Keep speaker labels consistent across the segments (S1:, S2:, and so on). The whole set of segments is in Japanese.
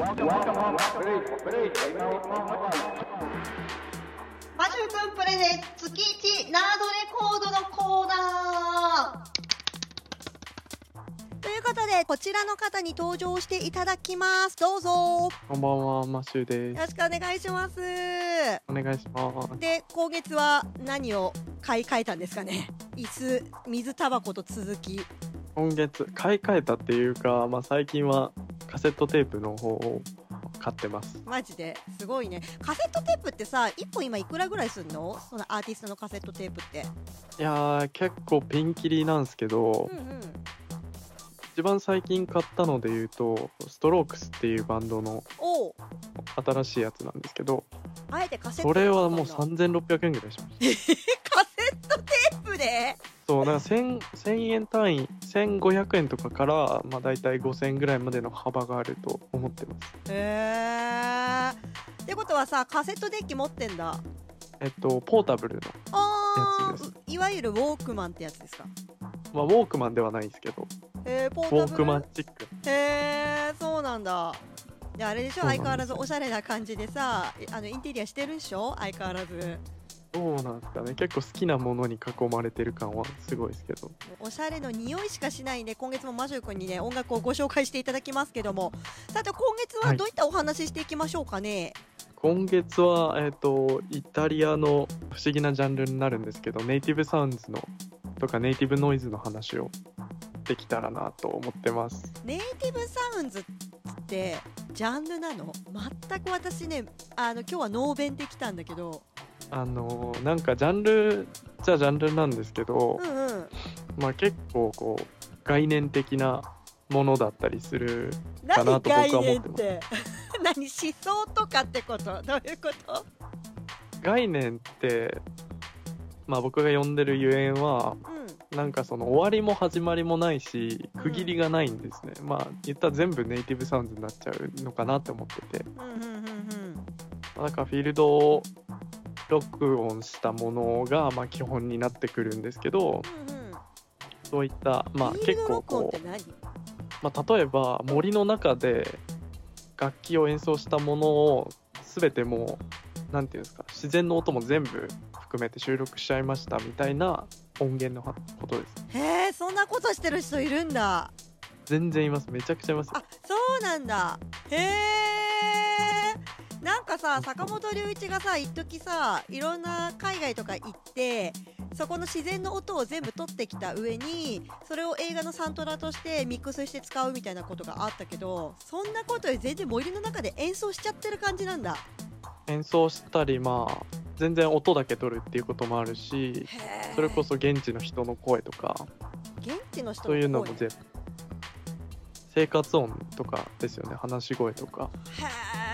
S1: マジュ君プレゼンツ月1ナードレコードのコーナー
S2: ということで、こちらの方に登場していただきます。どうぞ。よ
S3: こんばんは、マッシュです。
S2: ろしくお願いします。
S3: お願いします。
S2: で、今月は何を買い替えたんですかね椅子、水タバコと続き。
S3: 今月、買い替えたっていうか、まあ、最近はカセットテープの方を買ってます。
S2: マジで？すごいね。カセットテープってさ、1本今いくらぐらいすんの？そのアーティストのカセットテープって。
S3: いやー、結構ピンキリなんですけど
S2: うん、うん。
S3: 一番最近買ったので言うと、ストロークスっていうバンドの新しいやつなんですけど、
S2: あえてカセット
S3: それはもう
S2: カセ
S3: 3600円ぐらいしました。
S2: ットテープで？
S3: そう、だから1000 1000円単位、1500円とかから、まあ、大体5000円ぐらいまでの幅があると思ってます。
S2: へえ。ってことはさ、カセットデッキ持ってんだ。
S3: えっと、ポータブルの、
S2: あ
S3: やつ
S2: ーいわゆるウォークマンってやつですか？
S3: まあ、ウォークマンではないですけど、
S2: へーポー
S3: ウ
S2: タブル。
S3: ォークマンチック。
S2: へえそうなんだ。であれでしょ？相変わらずおしゃれな感じでさあのインテリアしてるんでしょ？相変わらず
S3: どうなんですかね。結構好きなものに囲まれてる感はすごいですけど。
S2: おしゃれの匂いしかしないんで今月もマジュ君にね音楽をご紹介していただきますけども。さて今月は
S3: はい。
S2: どういったお話ししていきましょうかね、
S3: 今月は、えっとイタリアの不思議なジャンルになるんですけどネイティブサウンズのとかネイティブノイズの話をできたらなと思ってます。
S2: ネイティブサウンズってジャンルなの？全く私ねあの今日はノーベンできたんだけど
S3: あのなんかジャンルじゃジャンルなんですけど
S2: う、んうん。
S3: まあ結構こう概念的なものだったりするかな
S2: 何
S3: と僕は
S2: 概
S3: 思ってます。
S2: 念って何思想とかってことどういうこと
S3: 概念ってまあ僕が呼んでるゆえんは
S2: うん
S3: なんかその終わりも始まりもないし区切りがないんですね、まあ言ったら全部ネイティブサウンズになっちゃうのかなって思ってて。
S2: うんうんうんうん。
S3: なんかフィールドを録音したものがまあ基本になってくるんですけど
S2: うんうん
S3: そういったまあ結構こう、まあ、例えば森の中で楽器を演奏したものを全てもうなんていうんですか自然の音も全部含めて収録しちゃいましたみたいな音源のことです。
S2: へえそんなことしてる人いるんだ。
S3: 全然います。めちゃくちゃいます。
S2: あそうなんだ。へえなんかさ坂本龍一がさ一時さいろんな海外とか行ってそこの自然の音を全部取ってきた上にそれを映画のサントラとしてミックスして使うみたいなことがあったけどそんなことより全然森の中で演奏しちゃってる感じなんだ。
S3: 演奏したりまあ全然音だけ取るっていうこともあるしそれこそ現地の人の声とか。
S2: 現地の人
S3: そういうのも
S2: 声
S3: 全部。生活音とかですよね話し声とか。
S2: へえ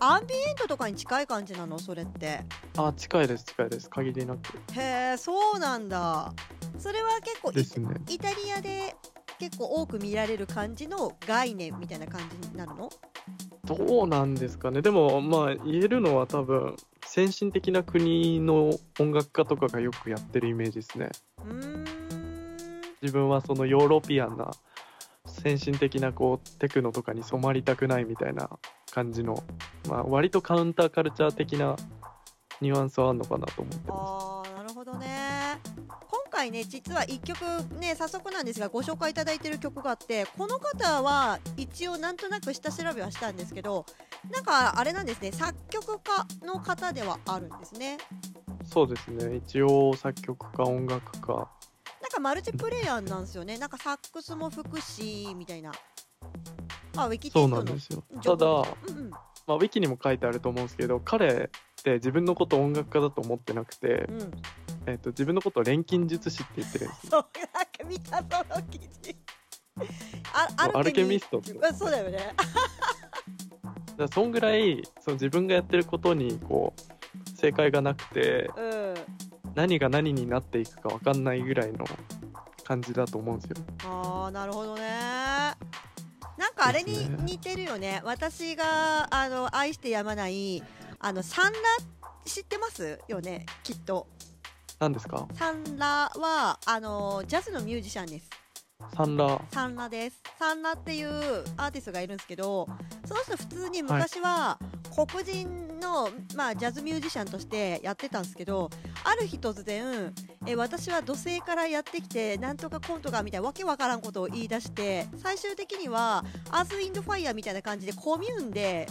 S2: アンビエントとかに近い感じなの？それって。
S3: あ近いです近いです。限りなく。
S2: へえそうなんだ。それは結構イ
S3: ですね。
S2: イタリアで結構多く見られる感じの概念みたいな感じになるの？
S3: どうなんですかね。でもまあ言えるのは多分先進的な国の音楽家とかがよくやってるイメージですね。
S2: うーん。
S3: 自分はそのヨーロピアンな先進的なこうテクノとかに染まりたくないみたいな感じの、まあ、割とカウンターカルチャー的なニュアンスはあるのかなと思ってま
S2: あーなるほどね。今回ね実は1曲ね早速なんですがご紹介いただいてる曲があってこの方は一応なんとなく下調べはしたんですけどなんかあれなんですね作曲家の方ではあるんですね。
S3: すそうですね。一応作曲家音楽家。
S2: なんかマルチプレイヤーなんですよね。なんかサックスも吹くしみたいなあウィキテ
S3: そうなんですよ。
S2: 情
S3: ただ、
S2: 報うんうん。
S3: まあ、ウィキにも書いてあると思うんですけど彼って自分のこと音楽家だと思ってなくて、
S2: うん。
S3: えっと自分のことを錬金術師って言ってるんですよ。
S2: そうなんか見たその記事
S3: アルケミストって
S2: あそうだよね。
S3: だからそんぐらいその自分がやってることにこう正解がなくて
S2: うん。
S3: 何が何になっていくか分かんないぐらいの感じだと思うんですよ。
S2: ああなるほどねかあれに似てるよね。私があの愛してやまないあのサンラ知ってますよね？きっと。
S3: 何ですか？
S2: サンラはあのジャズのミュージシャンです
S3: サンラ。
S2: サンラです。サンラっていうアーティストがいるんですけどその人普通に昔は黒人の、まあ、ジャズミュージシャンとしてやってたんですけどある日突然え私は土星からやってきてなんとかコントがみたいなわけわからんことを言い出して最終的にはアース・ウィンド・ファイヤーみたいな感じでコミューンで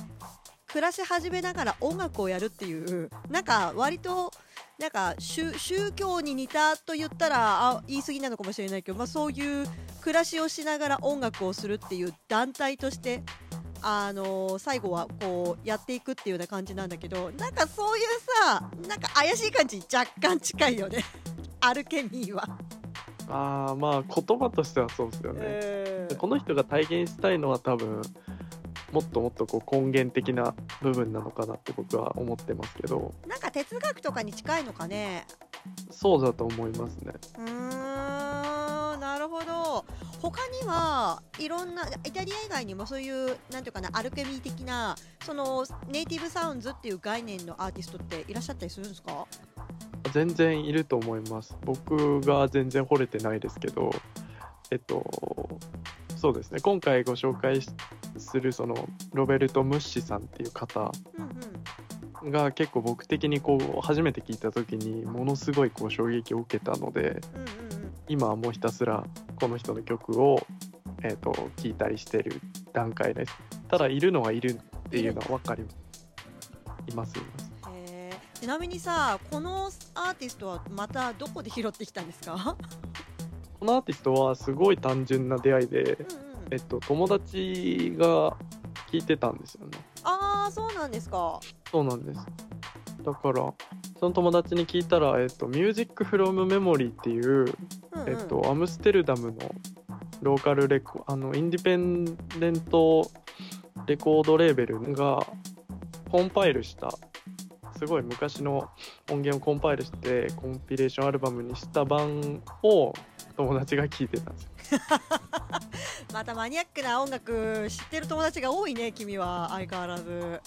S2: 暮らし始めながら音楽をやるっていうなんか割となんか宗宗教に似たと言ったらあ言い過ぎなのかもしれないけど、まあ、そういう暮らしをしながら音楽をするっていう団体として、あのー最後はこうやっていくっていうような感じなんだけどなんかそういうさなんか怪しい感じに若干近いよね。アルケミーは。
S3: ああまあ言葉としてはそうですよね、
S2: うん。
S3: この人が体現したいのは多分もっともっとこう根源的な部分なのかなって僕は思ってますけど。
S2: なんか哲学とかに近いのかね。
S3: そうだと思いますね。
S2: うーん他にはいろんなイタリア以外にもそういうなんていうかなアルケミー的なそのネイティブサウンズっていう概念のアーティストっていらっしゃったりするんですか？
S3: 全然いると思います。僕が全然惚れてないですけどえっとそうですね。今回ご紹介しするそのロベルト・ムッシさんっていう方が結構僕的にこう初めて聞いた時にものすごいこう衝撃を受けたので
S2: うんうんうん
S3: 今はもうひたすらこの人の曲を、えー、と聴いたりしてる段階ですただいるのはいるっていうのは分かりいます。います
S2: ちなみにさこのアーティストはまたどこで拾ってきたんですか？
S3: このアーティストはすごい単純な出会いで、
S2: うんうん。
S3: えっと、友達が聴いてたんですよね。
S2: ああそうなんですか。
S3: そうなんです。だからその友達に聞いたら「えっと、ミュージックフロムメモリーっていう、
S2: うんうん。
S3: えっと、アムステルダムのローカルレコあのインディペンデントレコードレーベルがコンパイルしたすごい昔の音源をコンパイルしてコンピレーションアルバムにした版を友達が聴いてたんですよ。
S2: またマニアックな音楽知ってる友達が多いね君は相変わらず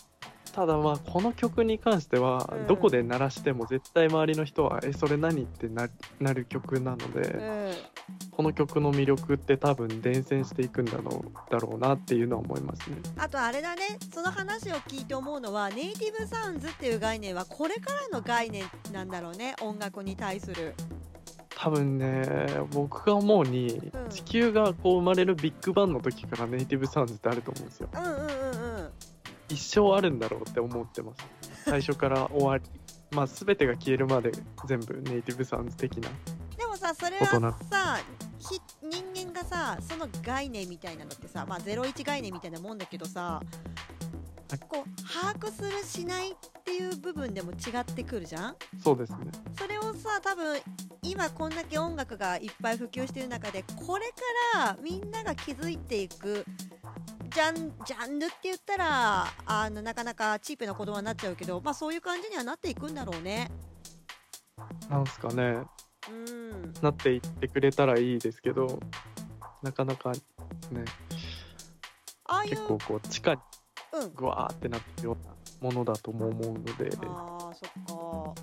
S3: ただまあこの曲に関しては
S2: うん。
S3: どこで鳴らしても絶対周りの人は「えそれ何?」ってななる曲なの
S2: う
S3: で
S2: ん。
S3: この曲の魅力って多分伝染していくんだろうだろうなっていうのは思いますね。
S2: あとあれだね。その話を聞いて思うのはネイティブサウンズっていう概念はこれからの概念なんだろうね。音楽に対する。
S3: 多分ね僕が思うに
S2: うん。
S3: 地球がこう生まれるビッグバンの時からネイティブサウンズってあると思うんですよ。
S2: うんうんうんうん
S3: 一生あるんだろうって思ってます。最初から終わりまあ全てが消えるまで全部ネイティブサウンズ的な
S2: でもさそれはさひ人間がさその概念みたいなのってさ、まあ、01概念みたいなもんだけどさ
S3: はい
S2: こう把握するしないっていう部分でも違ってくるじゃん？
S3: そうですね。
S2: それをさ多分今こんだけ音楽がいっぱい普及してる中でこれからみんなが気づいていくジャンジャンルって言ったらあのなかなかチープな言葉になっちゃうけど、まあ、そういう感じにはなっていくんだろうね。
S3: なんすかね。
S2: うん。
S3: なっていってくれたらいいですけどなかなかね。
S2: ああいう
S3: 結構こう地下に
S2: うん。
S3: グワーってなってるようなものだとも思うので。です
S2: あーそっか。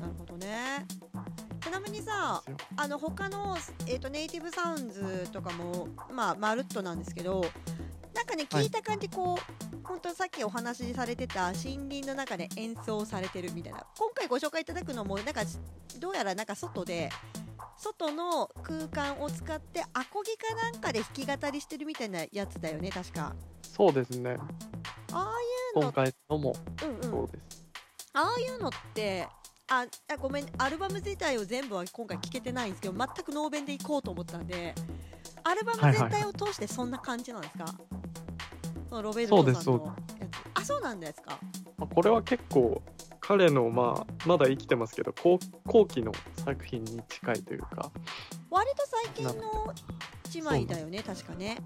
S2: なるほどね。ちなみにさ
S3: よ。
S2: あの他の、えー、とネイティブサウンズとかもまあまるっとなんですけどなんかね
S3: はい。
S2: 聞いた感じこう、本当さっきお話しされてた森林の中で演奏されてるみたいな。今回ご紹介いただくのもなんかどうやらなんか外で外の空間を使ってアコギかなんかで弾き語りしてるみたいなやつだよね確か。
S3: そうですね。
S2: ああいうの。
S3: 今回のも
S2: うんうん。
S3: そうです、
S2: ああいうのってああごめんアルバム自体を全部は今回聴けてないんですけど全くノーベンで行こうと思ったんでアルバム全体を通してそんな感じなんですか、そのロベルトさん
S3: そう
S2: のやつ。あそうなんですか。
S3: まあこれは結構彼のまあまだ生きてますけど後後期の作品に近いというか。
S2: 割と最近の一枚だよね確かね。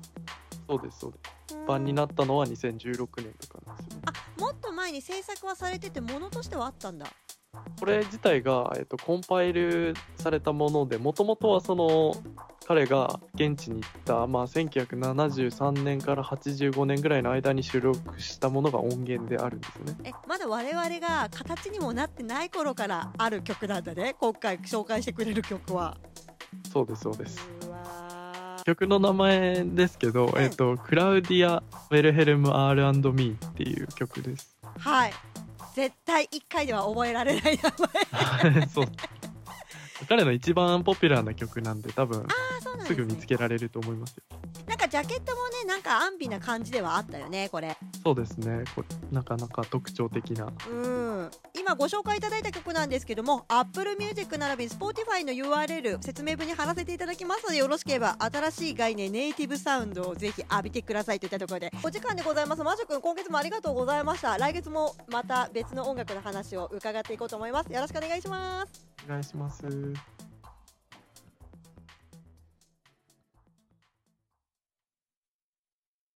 S3: そうですそうです。
S2: うん。
S3: 版になったのは2016年とかなんですよね。
S2: あもっと前に制作はされててものとしてはあったんだ。
S3: これ自体が、えっと、コンパイルされたものでもともとはその彼が現地に行った、まあ、1973年から85年ぐらいの間に収録したものが音源であるんですよね。
S2: えまだ我々が形にもなってない頃からある曲なんだね。今回紹介してくれる曲は。
S3: そうですそうです。曲の名前ですけど、
S2: ん。
S3: えっと、 Claudia, Wilhelm R and Me っていう曲です。
S2: はい。絶対1回では覚えられない名前。
S3: そう。彼の一番ポピュラーな曲なんで多分。
S2: あそうなんですす、
S3: ぐ
S2: ね、
S3: 見つけられると思いますよ。
S2: なんかジャケットもねなんか安美な感じではあったよねこれ
S3: そうですね。これなかなか特徴的な。
S2: うん今ご紹介いただいた曲なんですけども Apple Music 並びに Spotify の URL 説明文に貼らせていただきますのでよろしければ新しい概念ネイティブサウンドをぜひ浴びてくださいといったところでお時間でございますマシュー君今月もありがとうございました来月もまた別の音楽の話を伺っていこうと思いますよろしくお願いします
S3: お願いします。